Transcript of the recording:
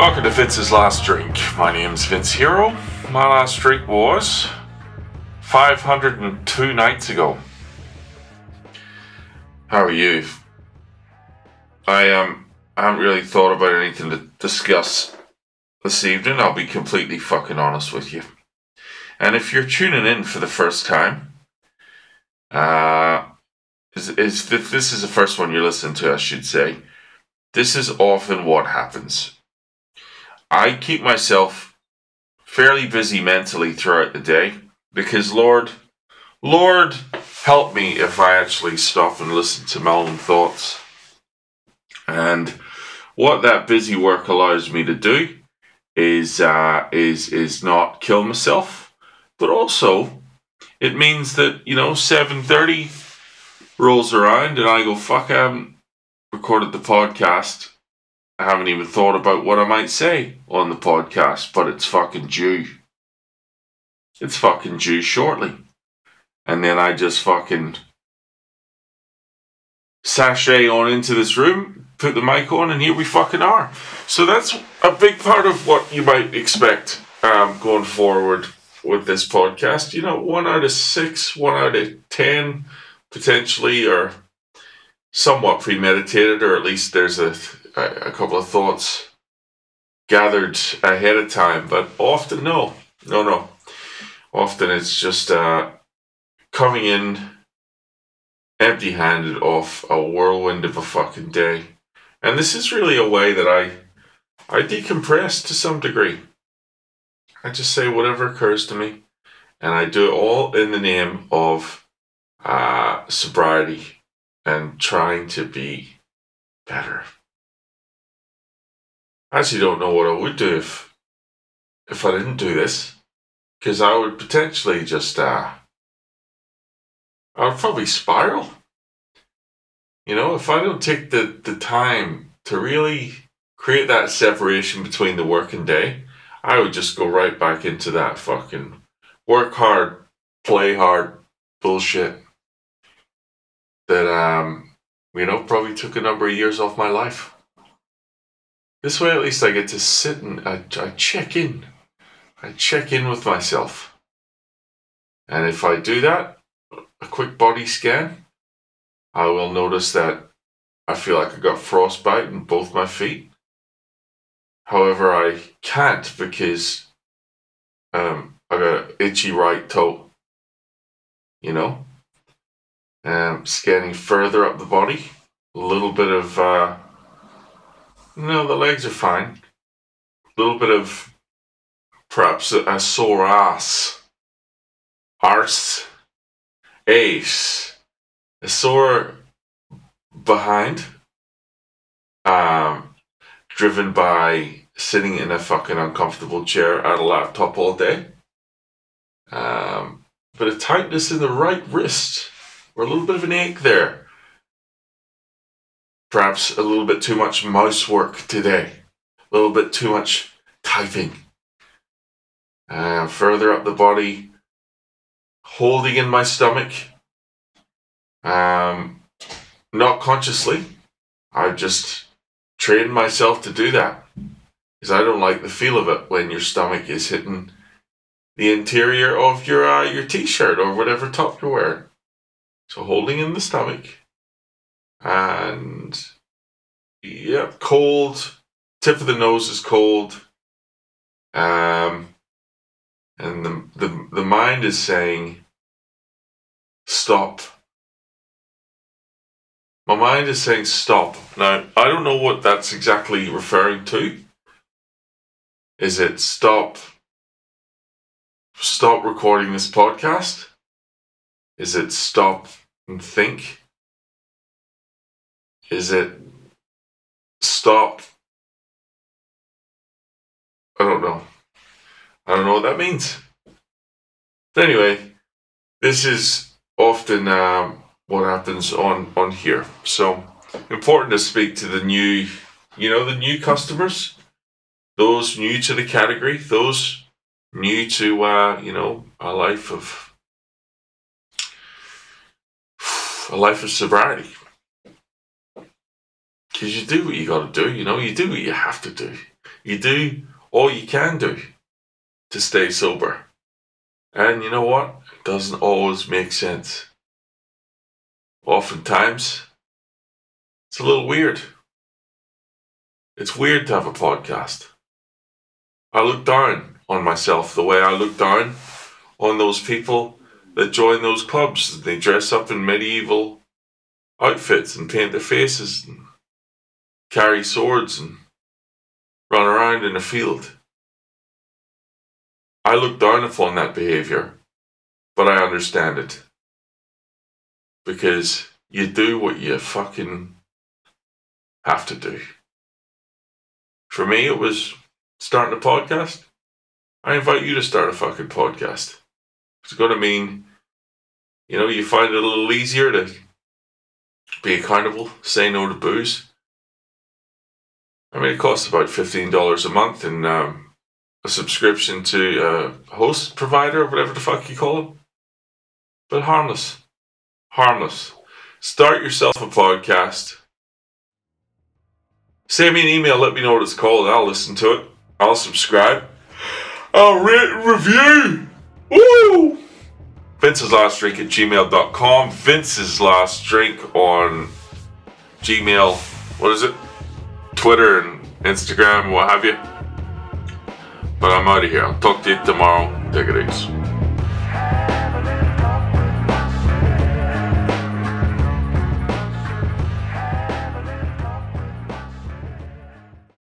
Welcome to Vince's Last Drink. My name's Vince Hero. My last drink was 502 nights ago. How are you? I um I haven't really thought about anything to discuss this evening. I'll be completely fucking honest with you. And if you're tuning in for the first time, uh, is, is this is the first one you're listening to, I should say, this is often what happens. I keep myself fairly busy mentally throughout the day because Lord, Lord, help me if I actually stop and listen to my own thoughts. And what that busy work allows me to do is uh, is is not kill myself, but also it means that you know seven thirty rolls around and I go fuck I haven't recorded the podcast I haven't even thought about what I might say on the podcast, but it's fucking due. It's fucking due shortly. And then I just fucking sashay on into this room, put the mic on, and here we fucking are. So that's a big part of what you might expect um, going forward with this podcast. You know, one out of six, one out of ten, potentially, or somewhat premeditated, or at least there's a a, couple of thoughts gathered ahead of time, but often no, no, no. Often it's just uh, coming in empty handed off a whirlwind of a fucking day. And this is really a way that I I decompress to some degree. I just say whatever occurs to me, and I do it all in the name of uh, sobriety and trying to be better. I actually don't know what I would do if if I didn't do this, because I would potentially just uh, I would probably spiral. You know, if I don't take the the time to really create that separation between the working day, I would just go right back into that fucking work hard, play hard bullshit that um you know probably took a number of years off my life. This way, at least, I get to sit and I, I check in. I check in with myself. And if I do that, a quick body scan, I will notice that I feel like I got frostbite in both my feet. However, I can't because um, I got an itchy right toe. You know? Um, scanning further up the body, a little bit of uh, no, the legs are fine. A little bit of perhaps a, a sore ass. Arse. Ace. A sore behind. Um, driven by sitting in a fucking uncomfortable chair at a laptop all day. Um, but a tightness in the right wrist, or a little bit of an ache there perhaps a little bit too much mouse work today, a little bit too much typing. Uh, further up the body, holding in my stomach, um, not consciously. I've just trained myself to do that because I don't like the feel of it when your stomach is hitting the interior of your uh, your t-shirt or whatever top you're wearing. So holding in the stomach and yeah, cold. Tip of the nose is cold. Um, and the the the mind is saying, stop. My mind is saying stop. Now I don't know what that's exactly referring to. Is it stop? Stop recording this podcast? Is it stop and think? Is it stop? I don't know. I don't know what that means. But anyway, this is often um, what happens on on here. So important to speak to the new, you know, the new customers, those new to the category, those new to uh, you know a life of a life of sobriety. Because you do what you got to do, you know, you do what you have to do. You do all you can do to stay sober. And you know what? It doesn't always make sense. Oftentimes, it's a little weird. It's weird to have a podcast. I look down on myself the way I look down on those people that join those clubs. They dress up in medieval outfits and paint their faces and carry swords and run around in a field. I look down upon that behavior, but I understand it. Because you do what you fucking have to do. For me, it was starting a podcast. I invite you to start a fucking podcast. It's going to mean, you know, you find it a little easier to be accountable, say no to booze. I mean, it costs about $15 a month and um, a subscription to a host provider or whatever the fuck you call them. But harmless. Harmless. Start yourself a podcast. Send me an email, let me know what it's called, I'll listen to it. I'll subscribe. I'll rate and review. Woo! Vince's Last Drink at gmail.com. Vince's Last Drink on Gmail. What is it? Twitter and Instagram, what have you. But I'm out of here. I'll talk to you tomorrow. Take it easy.